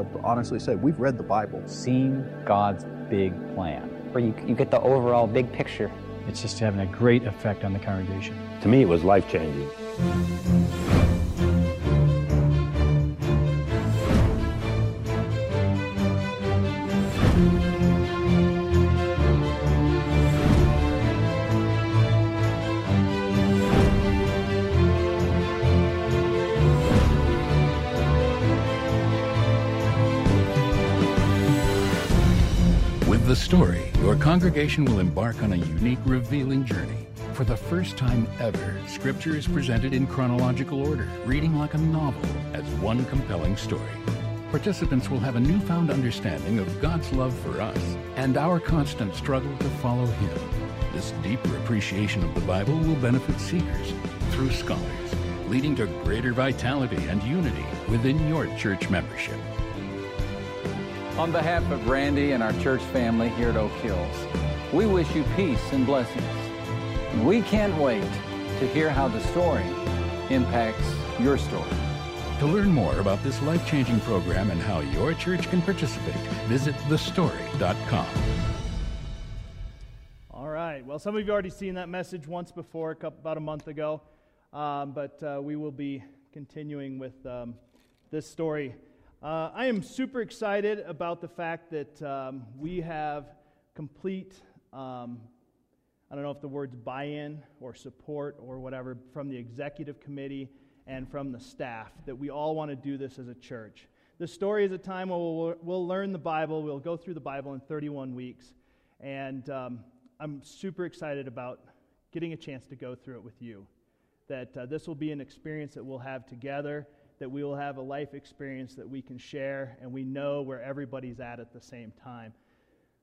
able to honestly say we've read the Bible. Seeing God's big plan. Where you, you get the overall big picture. It's just having a great effect on the congregation. To me, it was life changing. Congregation will embark on a unique, revealing journey. For the first time ever, Scripture is presented in chronological order, reading like a novel as one compelling story. Participants will have a newfound understanding of God's love for us and our constant struggle to follow Him. This deeper appreciation of the Bible will benefit seekers through scholars, leading to greater vitality and unity within your church membership. On behalf of Randy and our church family here at Oak Hills, we wish you peace and blessings. And we can't wait to hear how the story impacts your story. To learn more about this life changing program and how your church can participate, visit thestory.com. All right. Well, some of you have already seen that message once before, about a month ago, um, but uh, we will be continuing with um, this story. Uh, I am super excited about the fact that um, we have complete, um, I don't know if the words buy in or support or whatever, from the executive committee and from the staff, that we all want to do this as a church. This story is a time where we'll, we'll learn the Bible, we'll go through the Bible in 31 weeks, and um, I'm super excited about getting a chance to go through it with you. That uh, this will be an experience that we'll have together that we will have a life experience that we can share and we know where everybody's at at the same time.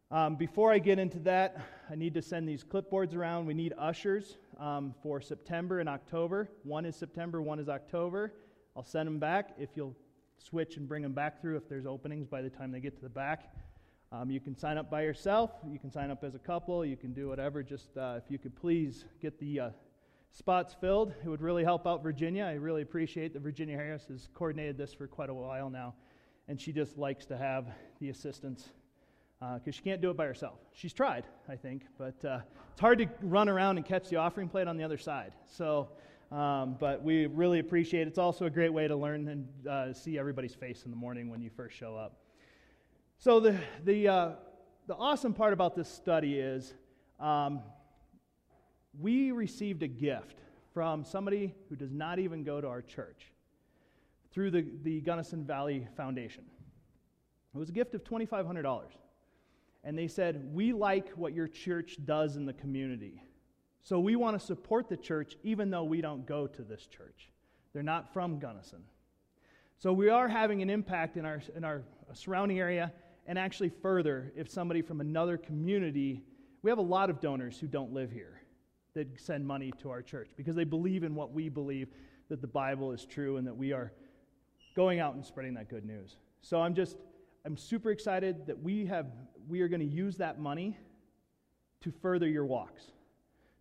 Um, before I get into that, I need to send these clipboards around. We need ushers um, for September and October. One is September, one is October. I'll send them back if you'll switch and bring them back through if there's openings by the time they get to the back. Um, you can sign up by yourself, you can sign up as a couple, you can do whatever. Just uh, if you could please get the uh, spots filled. It would really help out Virginia. I really appreciate that Virginia Harris has coordinated this for quite a while now, and she just likes to have the assistance because uh, she can't do it by herself. She's tried, I think, but uh, it's hard to run around and catch the offering plate on the other side. So, um, but we really appreciate it. It's also a great way to learn and uh, see everybody's face in the morning when you first show up. So the the the awesome part about this study is. Um, we received a gift from somebody who does not even go to our church through the, the Gunnison Valley Foundation. It was a gift of $2,500. And they said, We like what your church does in the community. So we want to support the church even though we don't go to this church. They're not from Gunnison. So we are having an impact in our, in our surrounding area and actually further if somebody from another community, we have a lot of donors who don't live here that send money to our church because they believe in what we believe that the Bible is true and that we are going out and spreading that good news. So I'm just I'm super excited that we have we are going to use that money to further your walks.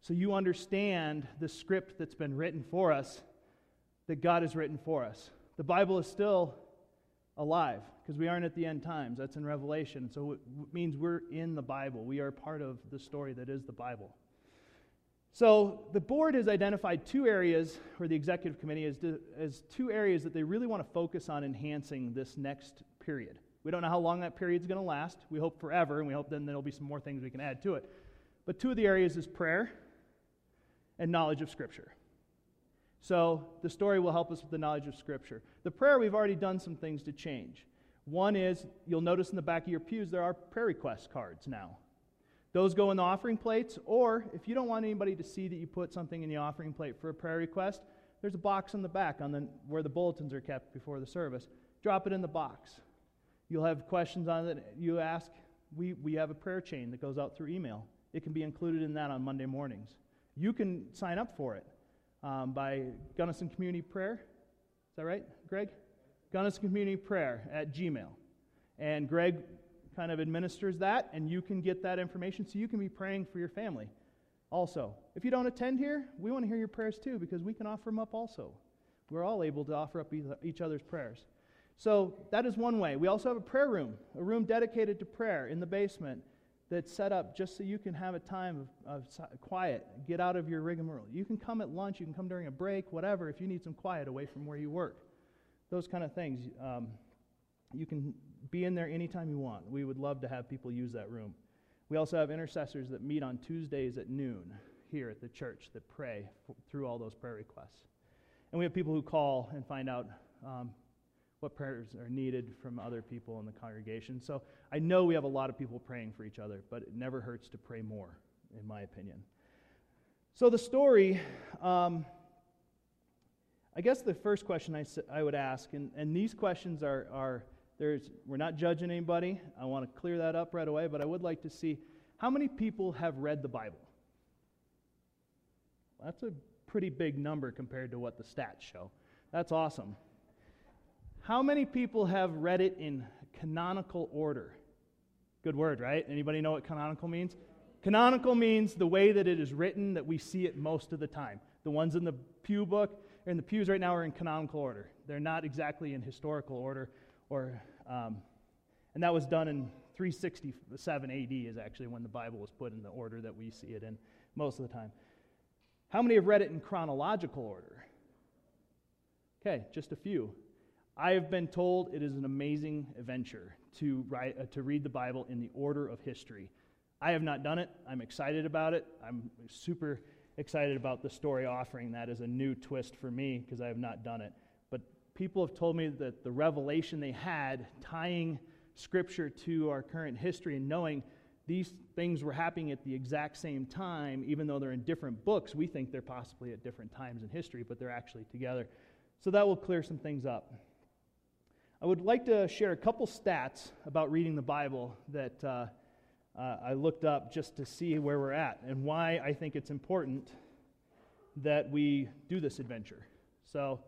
So you understand the script that's been written for us that God has written for us. The Bible is still alive because we aren't at the end times. That's in Revelation. So it means we're in the Bible. We are part of the story that is the Bible. So the board has identified two areas, or the executive committee as, as two areas that they really want to focus on enhancing this next period. We don't know how long that period is going to last. We hope forever, and we hope then there'll be some more things we can add to it. But two of the areas is prayer and knowledge of Scripture. So the story will help us with the knowledge of Scripture. The prayer, we've already done some things to change. One is, you'll notice in the back of your pews, there are prayer request cards now. Those go in the offering plates, or if you don't want anybody to see that you put something in the offering plate for a prayer request, there's a box in the back on the, where the bulletins are kept before the service. Drop it in the box. You'll have questions on it. You ask. We, we have a prayer chain that goes out through email. It can be included in that on Monday mornings. You can sign up for it um, by Gunnison Community Prayer. Is that right, Greg? Gunnison Community Prayer at Gmail. And Greg kind of administers that, and you can get that information so you can be praying for your family also. If you don't attend here, we want to hear your prayers too because we can offer them up also. We're all able to offer up each other's prayers. So that is one way. We also have a prayer room, a room dedicated to prayer in the basement that's set up just so you can have a time of, of quiet, get out of your rigmarole. You can come at lunch, you can come during a break, whatever, if you need some quiet away from where you work. Those kind of things. Um, you can be in there anytime you want. We would love to have people use that room. We also have intercessors that meet on Tuesdays at noon here at the church that pray f- through all those prayer requests. And we have people who call and find out um, what prayers are needed from other people in the congregation. So I know we have a lot of people praying for each other, but it never hurts to pray more, in my opinion. So the story, um, I guess the first question I, I would ask, and, and these questions are, are there's, we're not judging anybody. I want to clear that up right away, but I would like to see how many people have read the Bible? That's a pretty big number compared to what the stats show. That's awesome. How many people have read it in canonical order? Good word, right? Anybody know what canonical means? Canonical means the way that it is written, that we see it most of the time. The ones in the pew book, in the pews right now, are in canonical order. They're not exactly in historical order, or um, and that was done in 367 AD is actually when the Bible was put in the order that we see it in most of the time. How many have read it in chronological order? Okay, just a few. I have been told it is an amazing adventure to, write, uh, to read the Bible in the order of history. I have not done it. I'm excited about it. I'm super excited about the story offering that as a new twist for me because I have not done it. But people have told me that the revelation they had tying Scripture to our current history and knowing these things were happening at the exact same time, even though they're in different books. We think they're possibly at different times in history, but they're actually together. So that will clear some things up. I would like to share a couple stats about reading the Bible that uh, uh, I looked up just to see where we're at and why I think it's important that we do this adventure. So,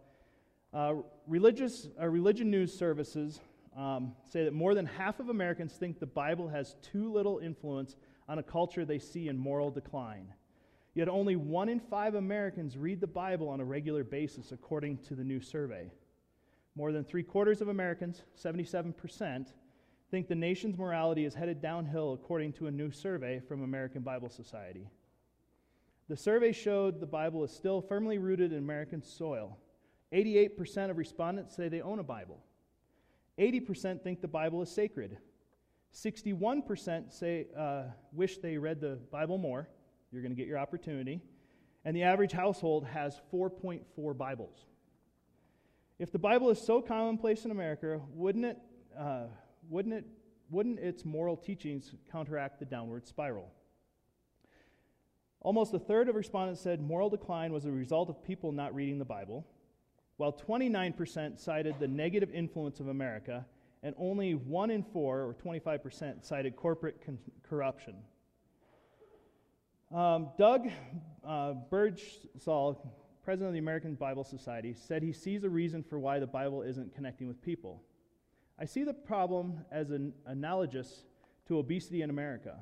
uh, religious, uh, religion news services um, say that more than half of Americans think the Bible has too little influence on a culture they see in moral decline. Yet only one in five Americans read the Bible on a regular basis, according to the new survey. More than three quarters of Americans, 77%, think the nation's morality is headed downhill, according to a new survey from American Bible Society. The survey showed the Bible is still firmly rooted in American soil. 88% of respondents say they own a Bible. 80% think the Bible is sacred. 61% say, uh, wish they read the Bible more. You're going to get your opportunity. And the average household has 4.4 Bibles. If the Bible is so commonplace in America, wouldn't it, uh, wouldn't it, wouldn't its moral teachings counteract the downward spiral? Almost a third of respondents said moral decline was a result of people not reading the Bible while 29% cited the negative influence of America, and only 1 in 4, or 25%, cited corporate con- corruption. Um, Doug uh, Birdsall, president of the American Bible Society, said he sees a reason for why the Bible isn't connecting with people. I see the problem as an analogous to obesity in America.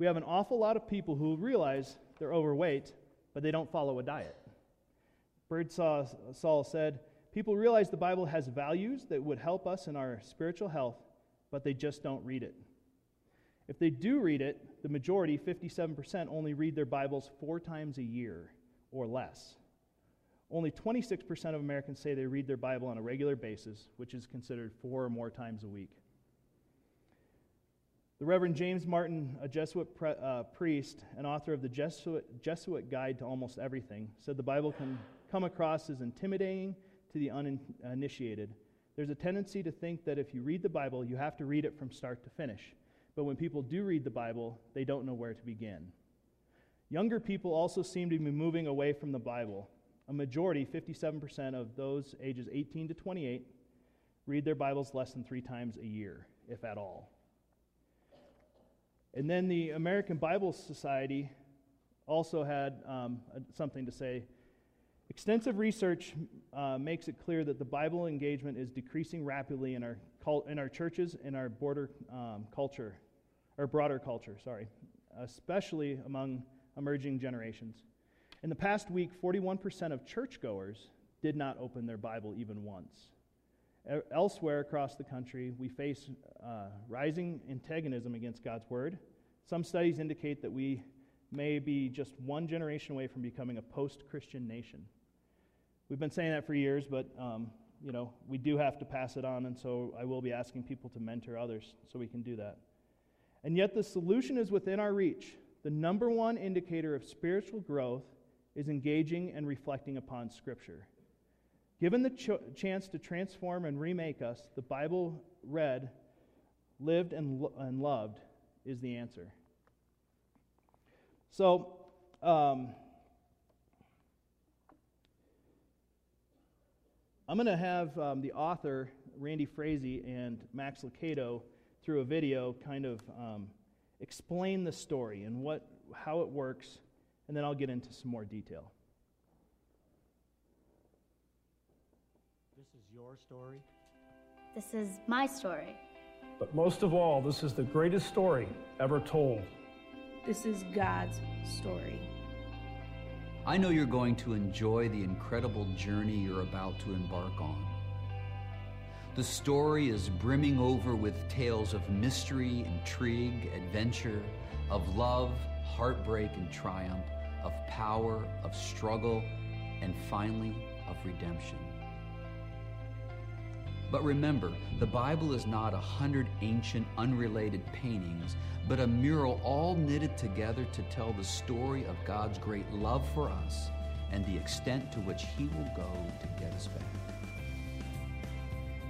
We have an awful lot of people who realize they're overweight, but they don't follow a diet. Birdsall said, People realize the Bible has values that would help us in our spiritual health, but they just don't read it. If they do read it, the majority, 57%, only read their Bibles four times a year or less. Only 26% of Americans say they read their Bible on a regular basis, which is considered four or more times a week. The Reverend James Martin, a Jesuit pre- uh, priest and author of the Jesuit, Jesuit Guide to Almost Everything, said the Bible can come across as intimidating to the uninitiated. There's a tendency to think that if you read the Bible, you have to read it from start to finish. But when people do read the Bible, they don't know where to begin. Younger people also seem to be moving away from the Bible. A majority, 57% of those ages 18 to 28, read their Bibles less than three times a year, if at all. And then the American Bible Society also had um, something to say Extensive research uh, makes it clear that the Bible engagement is decreasing rapidly in our, cult, in our churches and our border um, culture, or broader culture, sorry, especially among emerging generations. In the past week, 41% of churchgoers did not open their Bible even once. Elsewhere across the country, we face uh, rising antagonism against God's Word. Some studies indicate that we may be just one generation away from becoming a post Christian nation. We've been saying that for years, but um, you know, we do have to pass it on, and so I will be asking people to mentor others so we can do that. And yet, the solution is within our reach. The number one indicator of spiritual growth is engaging and reflecting upon Scripture. Given the ch- chance to transform and remake us, the Bible read, lived, and, lo- and loved is the answer. So, um, I'm going to have um, the author, Randy Frazee, and Max Lucado, through a video, kind of um, explain the story and what, how it works, and then I'll get into some more detail. This is your story. This is my story. But most of all, this is the greatest story ever told. This is God's story. I know you're going to enjoy the incredible journey you're about to embark on. The story is brimming over with tales of mystery, intrigue, adventure, of love, heartbreak, and triumph, of power, of struggle, and finally, of redemption. But remember, the Bible is not a hundred ancient, unrelated paintings, but a mural all knitted together to tell the story of God's great love for us and the extent to which He will go to get us back.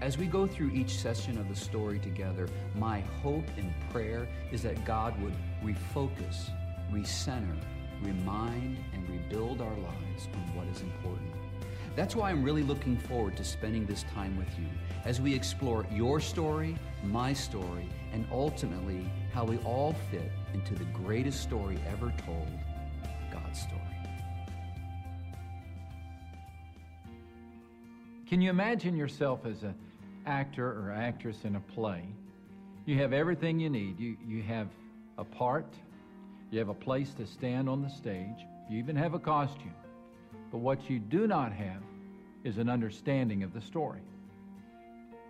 As we go through each session of the story together, my hope and prayer is that God would refocus, recenter, remind, and rebuild our lives on what is important. That's why I'm really looking forward to spending this time with you as we explore your story, my story, and ultimately how we all fit into the greatest story ever told God's story. Can you imagine yourself as an actor or actress in a play? You have everything you need. You, you have a part, you have a place to stand on the stage, you even have a costume. But what you do not have is an understanding of the story.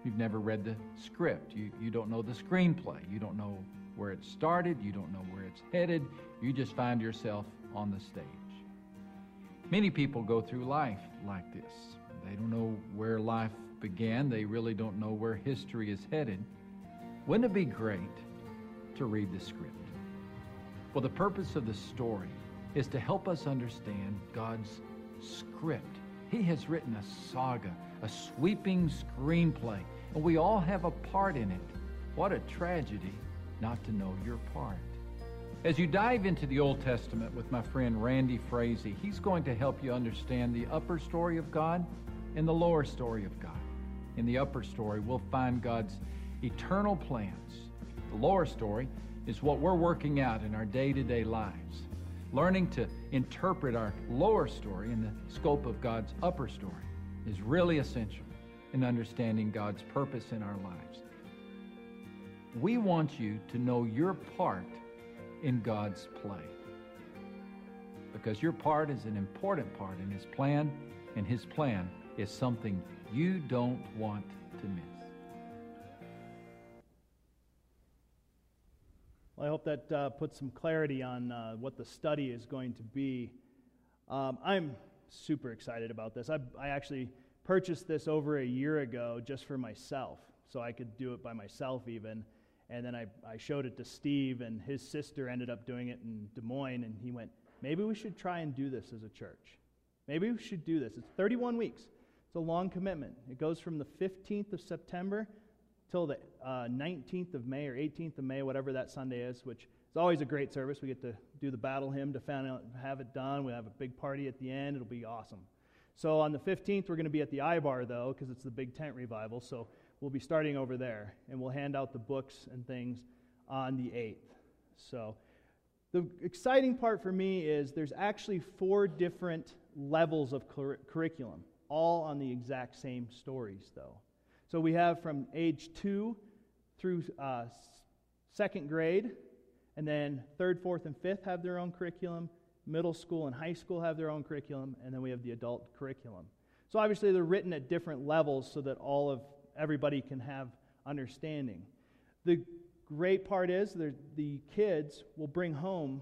You've never read the script. You, you don't know the screenplay. You don't know where it started. You don't know where it's headed. You just find yourself on the stage. Many people go through life like this. They don't know where life began. They really don't know where history is headed. Wouldn't it be great to read the script? Well, the purpose of the story is to help us understand God's script. He has written a saga, a sweeping screenplay, and we all have a part in it. What a tragedy not to know your part. As you dive into the Old Testament with my friend Randy Frazee, he's going to help you understand the upper story of God and the lower story of God. In the upper story, we'll find God's eternal plans. The lower story is what we're working out in our day to day lives. Learning to interpret our lower story in the scope of God's upper story is really essential in understanding God's purpose in our lives. We want you to know your part in God's play. Because your part is an important part in His plan, and His plan is something you don't want to miss. Well, I hope that uh, puts some clarity on uh, what the study is going to be. Um, I'm super excited about this. I, I actually purchased this over a year ago just for myself, so I could do it by myself even. And then I, I showed it to Steve, and his sister ended up doing it in Des Moines, and he went, Maybe we should try and do this as a church. Maybe we should do this. It's 31 weeks, it's a long commitment. It goes from the 15th of September till the uh, 19th of May or 18th of May, whatever that Sunday is, which is always a great service. We get to do the battle hymn to out, have it done. We have a big party at the end. It'll be awesome. So on the 15th, we're going to be at the I-Bar, though, because it's the big tent revival. So we'll be starting over there, and we'll hand out the books and things on the 8th. So the exciting part for me is there's actually four different levels of cur- curriculum, all on the exact same stories, though. So we have from age two through uh, second grade, and then third, fourth, and fifth have their own curriculum. Middle school and high school have their own curriculum, and then we have the adult curriculum. So obviously they're written at different levels so that all of everybody can have understanding. The great part is the kids will bring home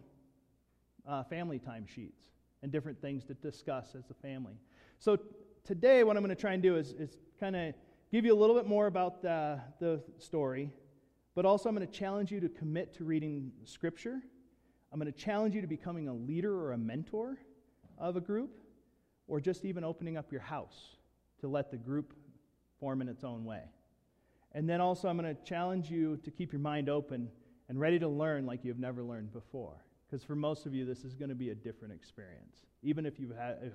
uh, family time sheets and different things to discuss as a family. So today, what I'm going to try and do is, is kind of give you a little bit more about the, the story, but also I'm going to challenge you to commit to reading Scripture. I'm going to challenge you to becoming a leader or a mentor of a group, or just even opening up your house to let the group form in its own way. And then also, I'm going to challenge you to keep your mind open and ready to learn like you've never learned before. Because for most of you, this is going to be a different experience. Even if you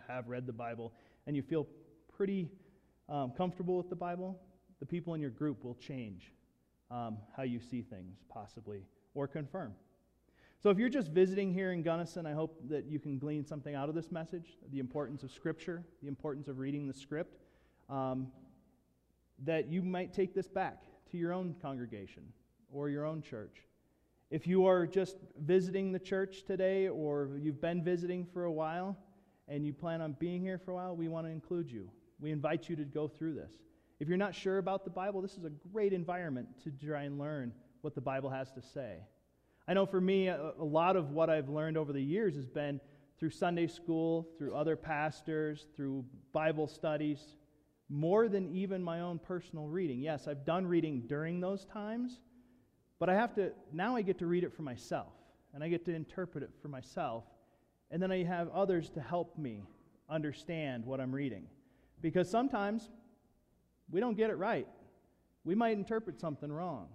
have read the Bible and you feel pretty um, comfortable with the Bible, the people in your group will change um, how you see things, possibly, or confirm. So if you're just visiting here in Gunnison, I hope that you can glean something out of this message the importance of Scripture, the importance of reading the script, um, that you might take this back to your own congregation or your own church. If you are just visiting the church today or you've been visiting for a while and you plan on being here for a while, we want to include you. We invite you to go through this. If you're not sure about the Bible, this is a great environment to try and learn what the Bible has to say. I know for me, a, a lot of what I've learned over the years has been through Sunday school, through other pastors, through Bible studies, more than even my own personal reading. Yes, I've done reading during those times, but I have to, now I get to read it for myself, and I get to interpret it for myself, and then I have others to help me understand what I'm reading. Because sometimes we don't get it right. We might interpret something wrong.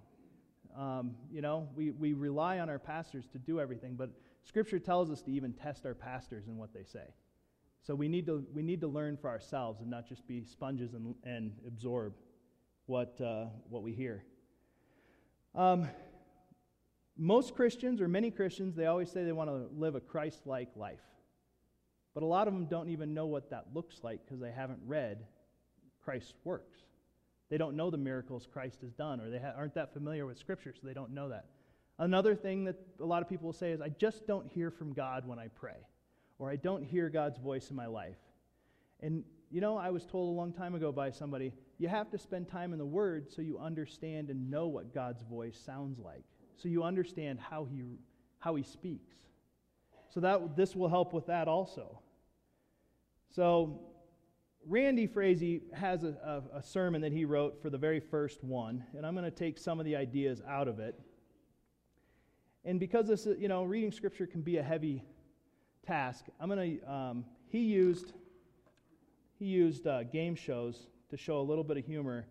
Um, you know, we, we rely on our pastors to do everything, but Scripture tells us to even test our pastors and what they say. So we need to, we need to learn for ourselves and not just be sponges and, and absorb what, uh, what we hear. Um, most Christians, or many Christians, they always say they want to live a Christ like life. But a lot of them don't even know what that looks like because they haven't read Christ's works. They don't know the miracles Christ has done, or they ha- aren't that familiar with Scripture, so they don't know that. Another thing that a lot of people will say is, I just don't hear from God when I pray, or I don't hear God's voice in my life. And, you know, I was told a long time ago by somebody, you have to spend time in the Word so you understand and know what God's voice sounds like, so you understand how He, how he speaks. So that this will help with that also. So Randy Frazee has a, a, a, sermon that he wrote for the very first one, and I'm going to take some of the ideas out of it. And because this, you know, reading scripture can be a heavy task, I'm going to. Um, he used he used uh, game shows to show a little bit of humor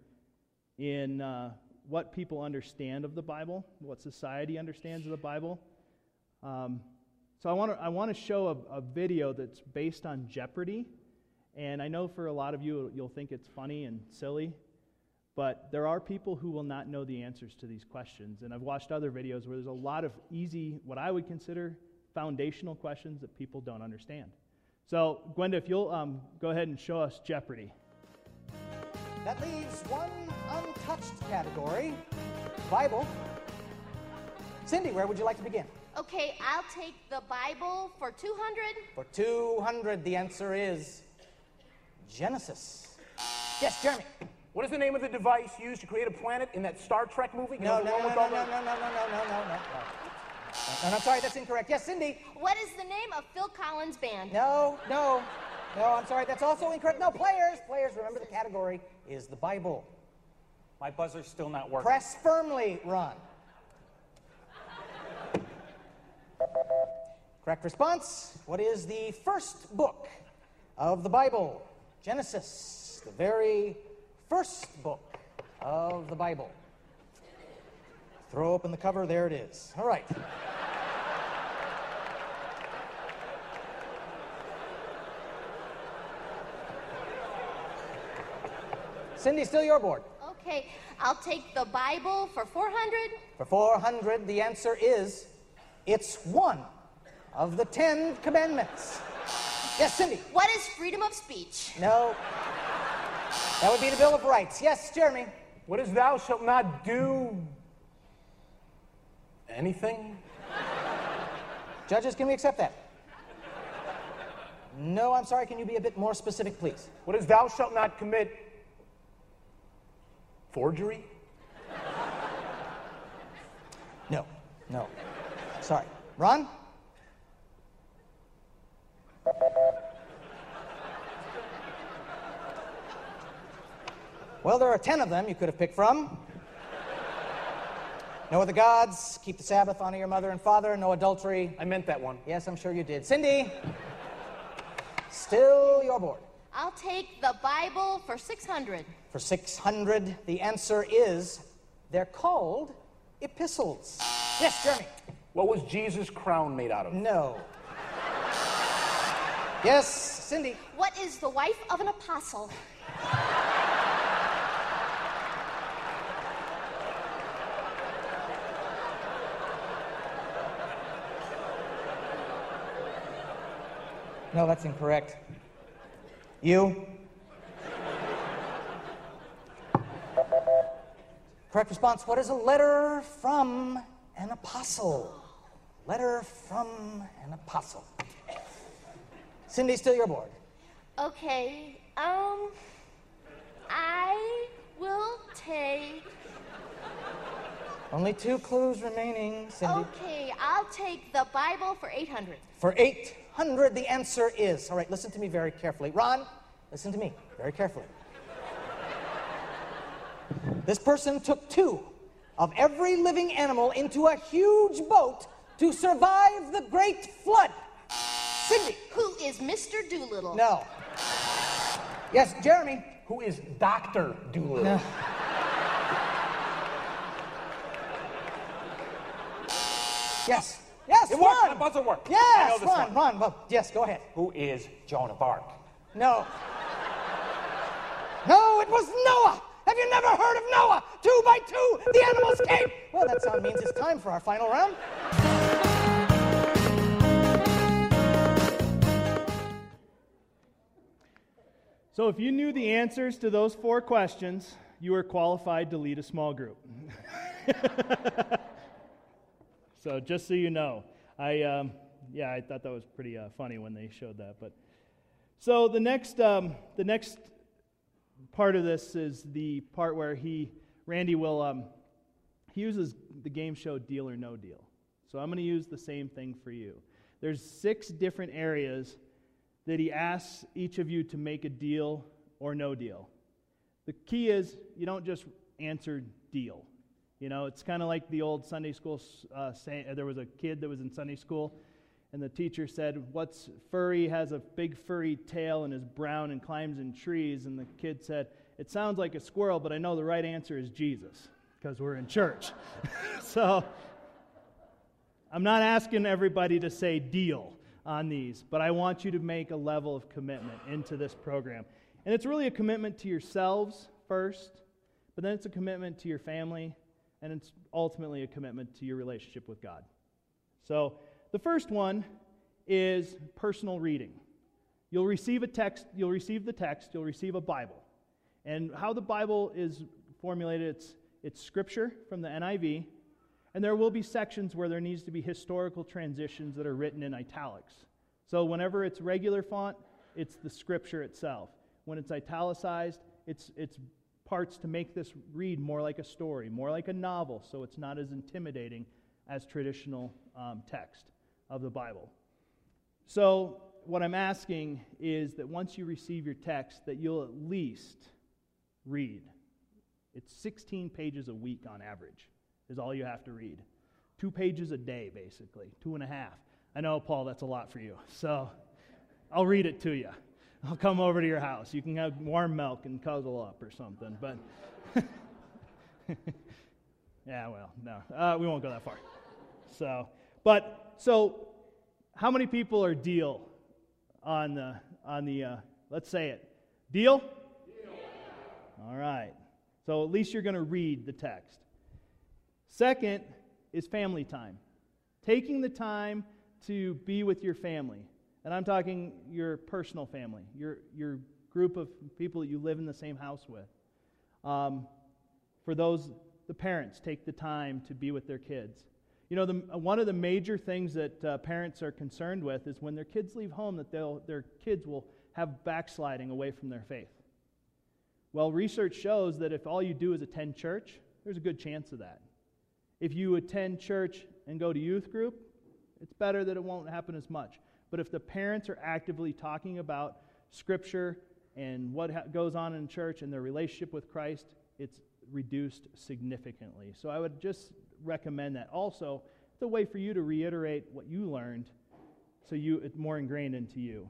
in uh, what people understand of the Bible, what society understands of the Bible. Um, so I want to I want to show a, a video that's based on Jeopardy. And I know for a lot of you, you'll think it's funny and silly, but there are people who will not know the answers to these questions. And I've watched other videos where there's a lot of easy, what I would consider foundational questions that people don't understand. So, Gwenda, if you'll um, go ahead and show us Jeopardy. That leaves one untouched category Bible. Cindy, where would you like to begin? Okay, I'll take the Bible for 200. For 200, the answer is Genesis. Yes, Jeremy. What is the name of the device used to create a planet in that Star Trek movie? You no, no, no, no, no, no, no, no, no, no, no, no, no. No, no, sorry, that's incorrect. Yes, Cindy. What is the name of Phil Collins' band? No, no, no, I'm sorry, that's also incorrect. No, players, players, remember the category is the Bible. My buzzer's still not working. Press firmly, Ron. Correct response. What is the first book of the Bible? Genesis, the very first book of the Bible. Throw open the cover, there it is. All right. Cindy, still your board. Okay, I'll take the Bible for 400. For 400, the answer is it's one of the Ten Commandments. Yes, Cindy. What is freedom of speech? No. That would be the Bill of Rights. Yes, Jeremy. What is thou shalt not do anything? Judges, can we accept that? No, I'm sorry. Can you be a bit more specific, please? What is thou shalt not commit Forgery? No, no. Sorry. Ron? Well, there are ten of them you could have picked from. No other gods, keep the Sabbath, honor your mother and father, no adultery. I meant that one. Yes, I'm sure you did. Cindy, still your board. I'll take the Bible for 600. For 600, the answer is they're called epistles. Yes, Jeremy. What was Jesus' crown made out of? No. Yes, Cindy. What is the wife of an apostle? No, that's incorrect. You? Correct response What is a letter from an apostle? Letter from an apostle. Cindy, still your board. Okay, um, I will take. Only two clues remaining, Cindy. Okay, I'll take the Bible for 800. For 800, the answer is. All right, listen to me very carefully. Ron, listen to me very carefully. This person took two of every living animal into a huge boat to survive the great flood. Cindy. Who is Mr. Doolittle? No. Yes, Jeremy. Who is Dr. Doolittle? No. Yes. Yes, It Ron. worked. My buzzer worked. I know Yes, this Ron, one. Ron. Well, yes, go ahead. Who is Joan of Arc? No. No, it was Noah. Have you never heard of Noah? Two by two, the animals came. Well, that sound means it's time for our final round. So, if you knew the answers to those four questions, you are qualified to lead a small group. so, just so you know, I um, yeah, I thought that was pretty uh, funny when they showed that. But so the next um, the next part of this is the part where he Randy will um, he uses the game show Deal or No Deal. So I'm going to use the same thing for you. There's six different areas that he asks each of you to make a deal or no deal. The key is you don't just answer deal. You know, it's kind of like the old Sunday school uh, saying. There was a kid that was in Sunday school, and the teacher said, "What's furry? Has a big furry tail and is brown and climbs in trees." And the kid said, "It sounds like a squirrel, but I know the right answer is Jesus because we're in church." so I'm not asking everybody to say deal on these, but I want you to make a level of commitment into this program. And it's really a commitment to yourselves first, but then it's a commitment to your family, and it's ultimately a commitment to your relationship with God. So the first one is personal reading. You'll receive a text, you'll receive the text, you'll receive a Bible. And how the Bible is formulated, it's, it's scripture from the NIV, and there will be sections where there needs to be historical transitions that are written in italics. So whenever it's regular font, it's the scripture itself. When it's italicized, it's, it's parts to make this read more like a story, more like a novel, so it's not as intimidating as traditional um, text of the Bible. So what I'm asking is that once you receive your text, that you'll at least read. It's 16 pages a week on average is all you have to read. Two pages a day, basically, two and a half. I know, Paul, that's a lot for you. So I'll read it to you. I'll come over to your house. You can have warm milk and cuddle up or something. But yeah, well, no, uh, we won't go that far. So, but so, how many people are deal on the on the? Uh, let's say it. Deal. Deal. All right. So at least you're going to read the text. Second is family time. Taking the time to be with your family. And I'm talking your personal family, your, your group of people that you live in the same house with. Um, for those, the parents take the time to be with their kids. You know, the, one of the major things that uh, parents are concerned with is when their kids leave home, that they'll, their kids will have backsliding away from their faith. Well, research shows that if all you do is attend church, there's a good chance of that. If you attend church and go to youth group, it's better that it won't happen as much. But if the parents are actively talking about Scripture and what ha- goes on in church and their relationship with Christ, it's reduced significantly. So I would just recommend that. Also, it's a way for you to reiterate what you learned so you it's more ingrained into you.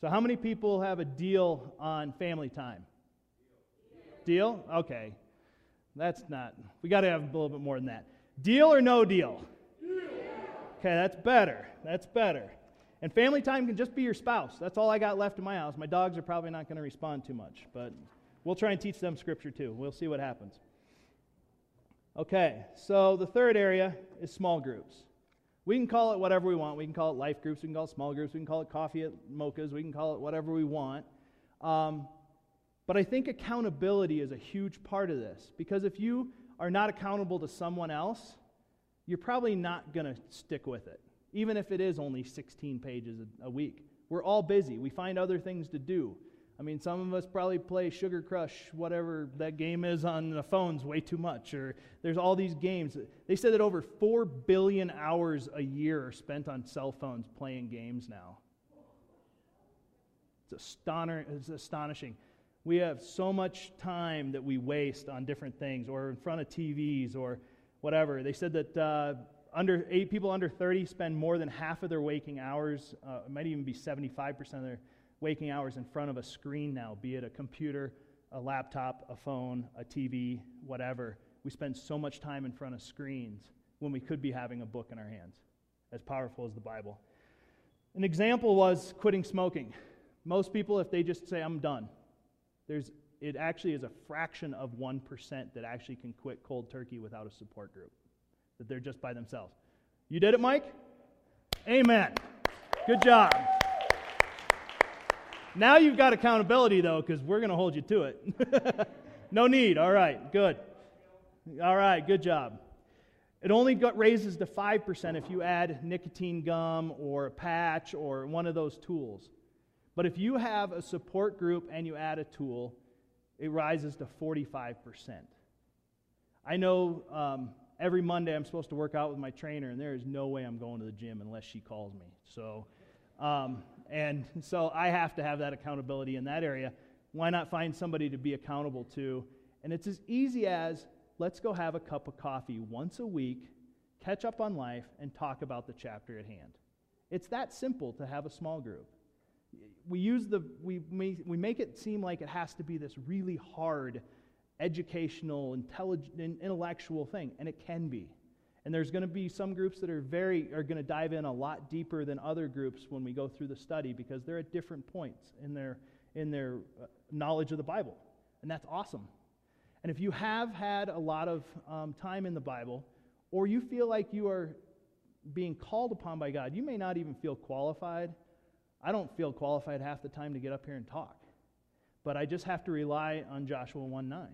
So how many people have a deal on family time? Deal? Okay. That's not. We got to have a little bit more than that. Deal or no deal? Okay, that's better. That's better. And family time can just be your spouse. That's all I got left in my house. My dogs are probably not going to respond too much, but we'll try and teach them scripture too. We'll see what happens. Okay, so the third area is small groups. We can call it whatever we want. We can call it life groups. We can call it small groups. We can call it coffee at mochas. We can call it whatever we want. Um, but I think accountability is a huge part of this because if you are not accountable to someone else, you're probably not going to stick with it even if it is only 16 pages a, a week. We're all busy. We find other things to do. I mean, some of us probably play Sugar Crush, whatever that game is on the phones, way too much. Or there's all these games. They said that over 4 billion hours a year are spent on cell phones playing games now. It's, it's astonishing. We have so much time that we waste on different things or in front of TVs or whatever. They said that uh, under eight people under 30 spend more than half of their waking hours, uh, it might even be 75% of their waking hours in front of a screen now, be it a computer, a laptop, a phone, a TV, whatever. We spend so much time in front of screens when we could be having a book in our hands, as powerful as the Bible. An example was quitting smoking. Most people, if they just say, I'm done, there's, it actually is a fraction of 1% that actually can quit cold turkey without a support group that they're just by themselves. You did it, Mike? Amen. Good job. Now you've got accountability, though, because we're going to hold you to it. no need. All right, good. All right, good job. It only raises to 5% if you add nicotine gum or a patch or one of those tools. But if you have a support group and you add a tool, it rises to 45%. I know um, every Monday I'm supposed to work out with my trainer, and there is no way I'm going to the gym unless she calls me. So, um, and so I have to have that accountability in that area. Why not find somebody to be accountable to? And it's as easy as let's go have a cup of coffee once a week, catch up on life, and talk about the chapter at hand. It's that simple to have a small group. We use the we we make it seem like it has to be this really hard educational, intelligent, intellectual thing, and it can be. And there's going to be some groups that are very are going to dive in a lot deeper than other groups when we go through the study because they're at different points in their in their uh, knowledge of the Bible, and that's awesome. And if you have had a lot of um, time in the Bible, or you feel like you are being called upon by God, you may not even feel qualified. I don't feel qualified half the time to get up here and talk, but I just have to rely on Joshua 1 9.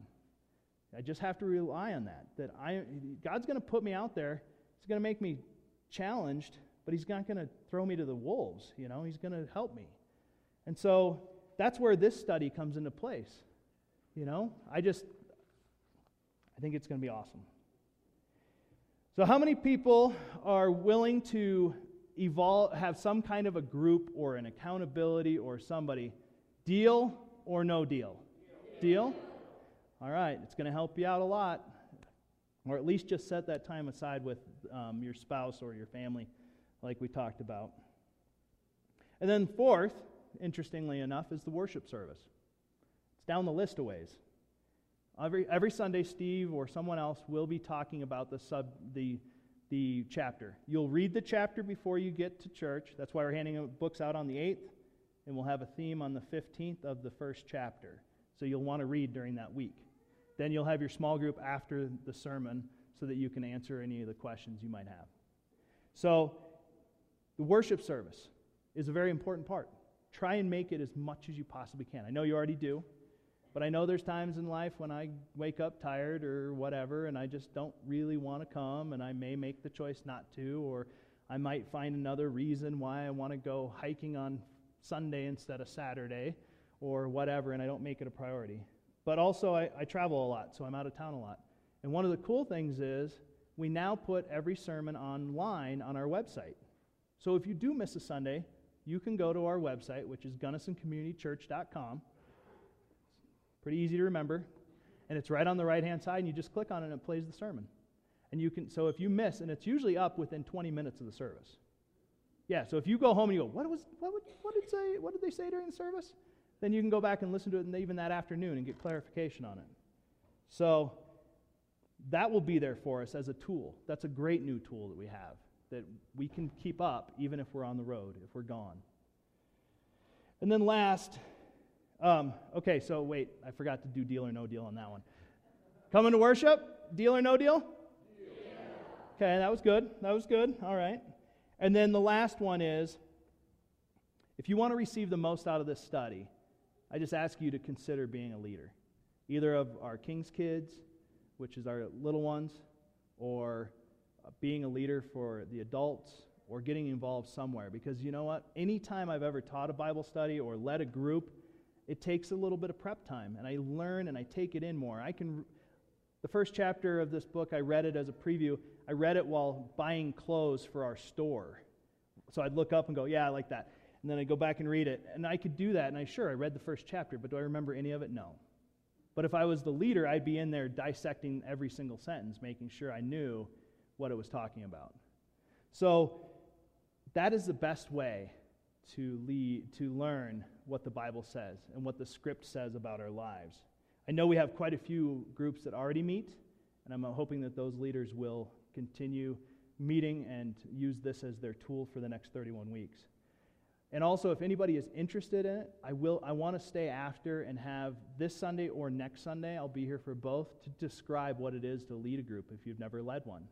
I just have to rely on that. That I, God's going to put me out there. He's going to make me challenged, but He's not going to throw me to the wolves. You know, He's going to help me. And so that's where this study comes into place. You know, I just, I think it's going to be awesome. So, how many people are willing to evolve, have some kind of a group or an accountability or somebody? Deal or no deal? Deal? All right, it's going to help you out a lot. Or at least just set that time aside with um, your spouse or your family, like we talked about. And then, fourth, interestingly enough, is the worship service. It's down the list of ways. Every, every Sunday, Steve or someone else will be talking about the, sub, the, the chapter. You'll read the chapter before you get to church. That's why we're handing books out on the 8th, and we'll have a theme on the 15th of the first chapter. So you'll want to read during that week. Then you'll have your small group after the sermon so that you can answer any of the questions you might have. So, the worship service is a very important part. Try and make it as much as you possibly can. I know you already do, but I know there's times in life when I wake up tired or whatever, and I just don't really want to come, and I may make the choice not to, or I might find another reason why I want to go hiking on Sunday instead of Saturday, or whatever, and I don't make it a priority. but also I, I travel a lot, so I'm out of town a lot. And one of the cool things is we now put every sermon online on our website. So if you do miss a Sunday, you can go to our website, which is gunnisonscommunitychurch.com. Pretty easy to remember. And it's right on the right hand side, and you just click on it and it plays the sermon. And you can, so if you miss, and it's usually up within 20 minutes of the service. Yeah, so if you go home and you go, what was, what, would, what did say, what did they say during the service? Then you can go back and listen to it even that afternoon and get clarification on it. So that will be there for us as a tool. That's a great new tool that we have that we can keep up even if we're on the road, if we're gone. And then last, um, okay, so wait, I forgot to do deal or no deal on that one. Coming to worship, deal or no deal? Okay, that was good. That was good. All right. And then the last one is if you want to receive the most out of this study, I just ask you to consider being a leader, either of our King's Kids, which is our little ones, or being a leader for the adults, or getting involved somewhere. Because you know what? Anytime I've ever taught a Bible study or led a group, it takes a little bit of prep time, and I learn and I take it in more. I can. The first chapter of this book, I read it as a preview. I read it while buying clothes for our store. So I'd look up and go, Yeah, I like that. And then I'd go back and read it. And I could do that. And I sure, I read the first chapter, but do I remember any of it? No. But if I was the leader, I'd be in there dissecting every single sentence, making sure I knew what it was talking about. So that is the best way to lead to learn what the Bible says and what the script says about our lives. I know we have quite a few groups that already meet, and I'm hoping that those leaders will continue meeting and use this as their tool for the next 31 weeks. And also, if anybody is interested in it, I will. I want to stay after and have this Sunday or next Sunday. I'll be here for both to describe what it is to lead a group if you've never led one.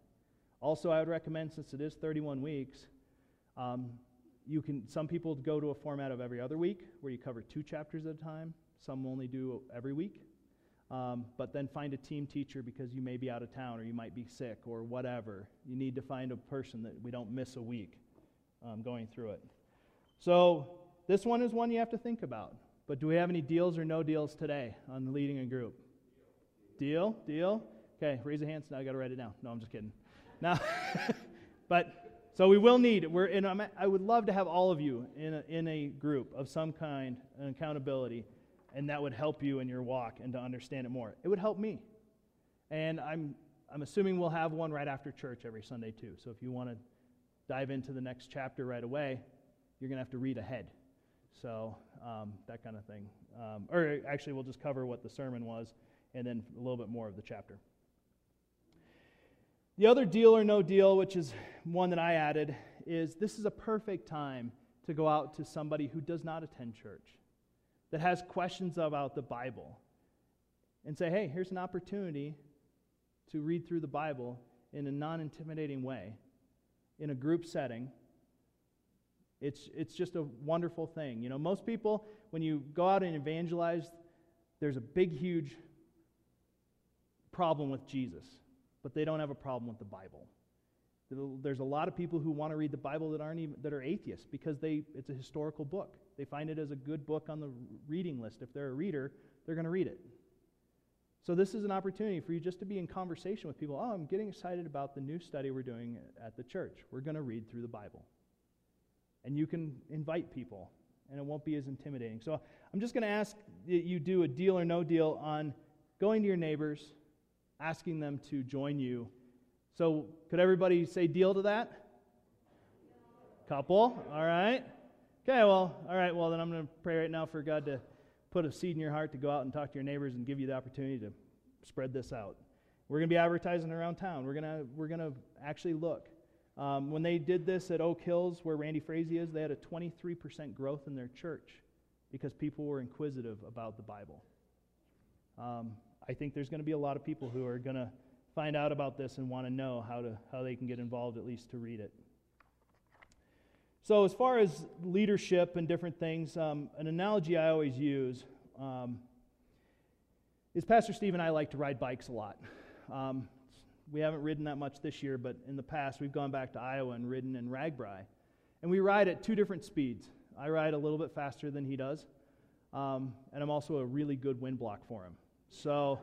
Also, I would recommend since it is 31 weeks, um, you can. Some people go to a format of every other week where you cover two chapters at a time. Some only do every week. Um, but then find a team teacher because you may be out of town or you might be sick or whatever. You need to find a person that we don't miss a week um, going through it. So, this one is one you have to think about. But do we have any deals or no deals today on leading a group? Deal? Deal? Okay, raise your hands. Now I got to write it down. No, I'm just kidding. Now, but so we will need. We're in. I would love to have all of you in a, in a group of some kind, an accountability and that would help you in your walk and to understand it more. It would help me. And I'm, I'm assuming we'll have one right after church every Sunday, too. So if you want to dive into the next chapter right away, you're going to have to read ahead. So um, that kind of thing. Um, or actually, we'll just cover what the sermon was and then a little bit more of the chapter. The other deal or no deal, which is one that I added, is this is a perfect time to go out to somebody who does not attend church that has questions about the Bible and say, hey, here's an opportunity to read through the Bible in a non intimidating way in a group setting. It's, it's just a wonderful thing. You know, most people, when you go out and evangelize, there's a big, huge problem with Jesus, but they don't have a problem with the Bible. There's a lot of people who want to read the Bible that aren't even that are atheists because they it's a historical book. They find it as a good book on the reading list. If they're a reader, they're going to read it. So this is an opportunity for you just to be in conversation with people. Oh, I'm getting excited about the new study we're doing at the church. We're going to read through the Bible. And you can invite people, and it won't be as intimidating. So I'm just going to ask that you do a deal or no deal on going to your neighbors, asking them to join you so, could everybody say deal to that? Couple, all right. Okay, well, all right, well, then I'm going to pray right now for God to put a seed in your heart to go out and talk to your neighbors and give you the opportunity to spread this out. We're going to be advertising around town. We're going to, we're going to actually look. Um, when they did this at Oak Hills, where Randy Frazee is, they had a 23% growth in their church because people were inquisitive about the Bible. Um, I think there's going to be a lot of people who are going to find out about this and want to know how, to, how they can get involved, at least to read it. So, as far as leadership and different things, um, an analogy I always use um, is Pastor Steve and I like to ride bikes a lot. Um, we haven't ridden that much this year, but in the past we've gone back to Iowa and ridden in RAGBRAI. And we ride at two different speeds. I ride a little bit faster than he does, um, and I'm also a really good wind block for him. So,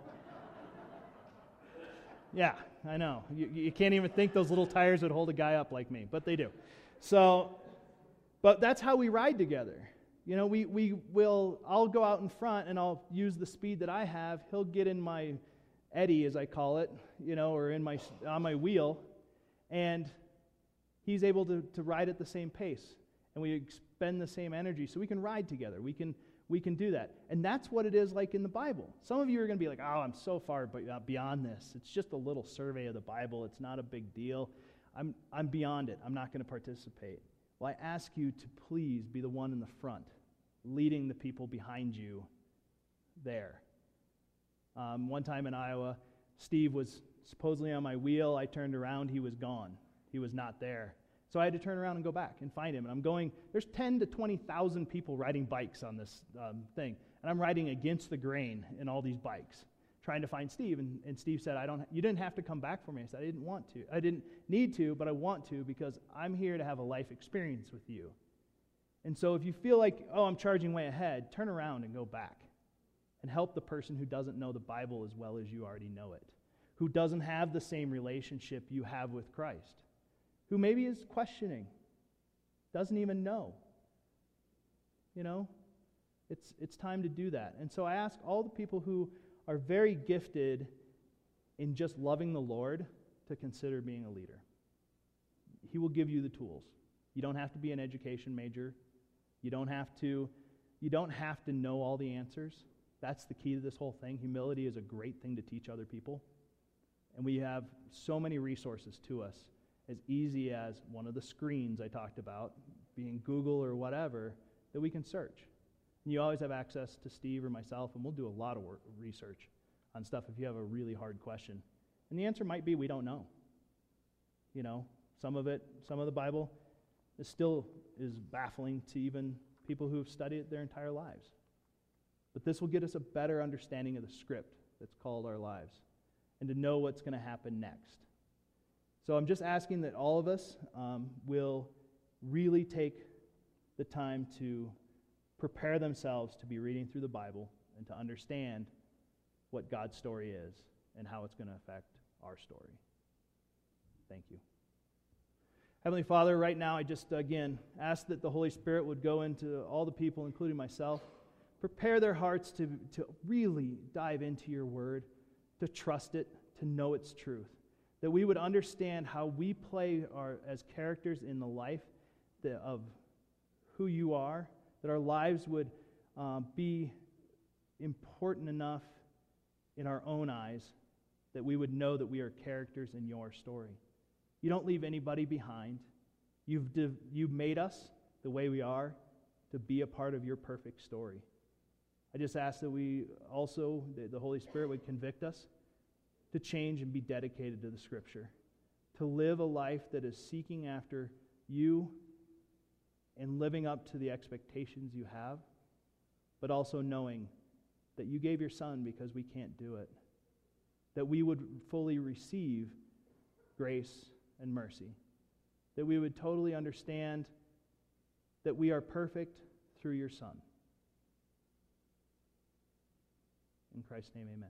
yeah, I know. You, you can't even think those little tires would hold a guy up like me, but they do. So, but that's how we ride together. You know, we, we will, I'll go out in front and I'll use the speed that I have. He'll get in my eddy, as I call it, you know, or in my, on my wheel, and he's able to, to ride at the same pace. And we expend the same energy so we can ride together. We can, we can do that. And that's what it is like in the Bible. Some of you are going to be like, oh, I'm so far uh, beyond this. It's just a little survey of the Bible, it's not a big deal. I'm, I'm beyond it. I'm not going to participate. Well, I ask you to please be the one in the front, leading the people behind you there. Um, one time in Iowa, Steve was supposedly on my wheel. I turned around, he was gone. He was not there. So I had to turn around and go back and find him. And I'm going, there's 10 to 20,000 people riding bikes on this um, thing. And I'm riding against the grain in all these bikes, trying to find Steve. And, and Steve said, I don't, you didn't have to come back for me. I said, I didn't want to. I didn't need to, but I want to because I'm here to have a life experience with you. And so if you feel like, oh, I'm charging way ahead, turn around and go back and help the person who doesn't know the Bible as well as you already know it, who doesn't have the same relationship you have with Christ who maybe is questioning, doesn't even know. You know, it's, it's time to do that. And so I ask all the people who are very gifted in just loving the Lord to consider being a leader. He will give you the tools. You don't have to be an education major. You don't have to you don't have to know all the answers. That's the key to this whole thing. Humility is a great thing to teach other people. And we have so many resources to us as easy as one of the screens I talked about, being Google or whatever, that we can search. And you always have access to Steve or myself, and we'll do a lot of work, research on stuff if you have a really hard question. And the answer might be we don't know. You know, some of it, some of the Bible is still is baffling to even people who have studied it their entire lives. But this will get us a better understanding of the script that's called our lives and to know what's going to happen next. So I'm just asking that all of us um, will really take the time to prepare themselves to be reading through the Bible and to understand what God's story is and how it's going to affect our story. Thank you. Heavenly Father, right now I just again ask that the Holy Spirit would go into all the people, including myself, prepare their hearts to, to really dive into your word, to trust it, to know its truth that we would understand how we play our, as characters in the life that, of who you are, that our lives would um, be important enough in our own eyes that we would know that we are characters in your story. You don't leave anybody behind. You've, div- you've made us the way we are to be a part of your perfect story. I just ask that we also, that the Holy Spirit would convict us to change and be dedicated to the Scripture, to live a life that is seeking after you and living up to the expectations you have, but also knowing that you gave your Son because we can't do it, that we would fully receive grace and mercy, that we would totally understand that we are perfect through your Son. In Christ's name, amen.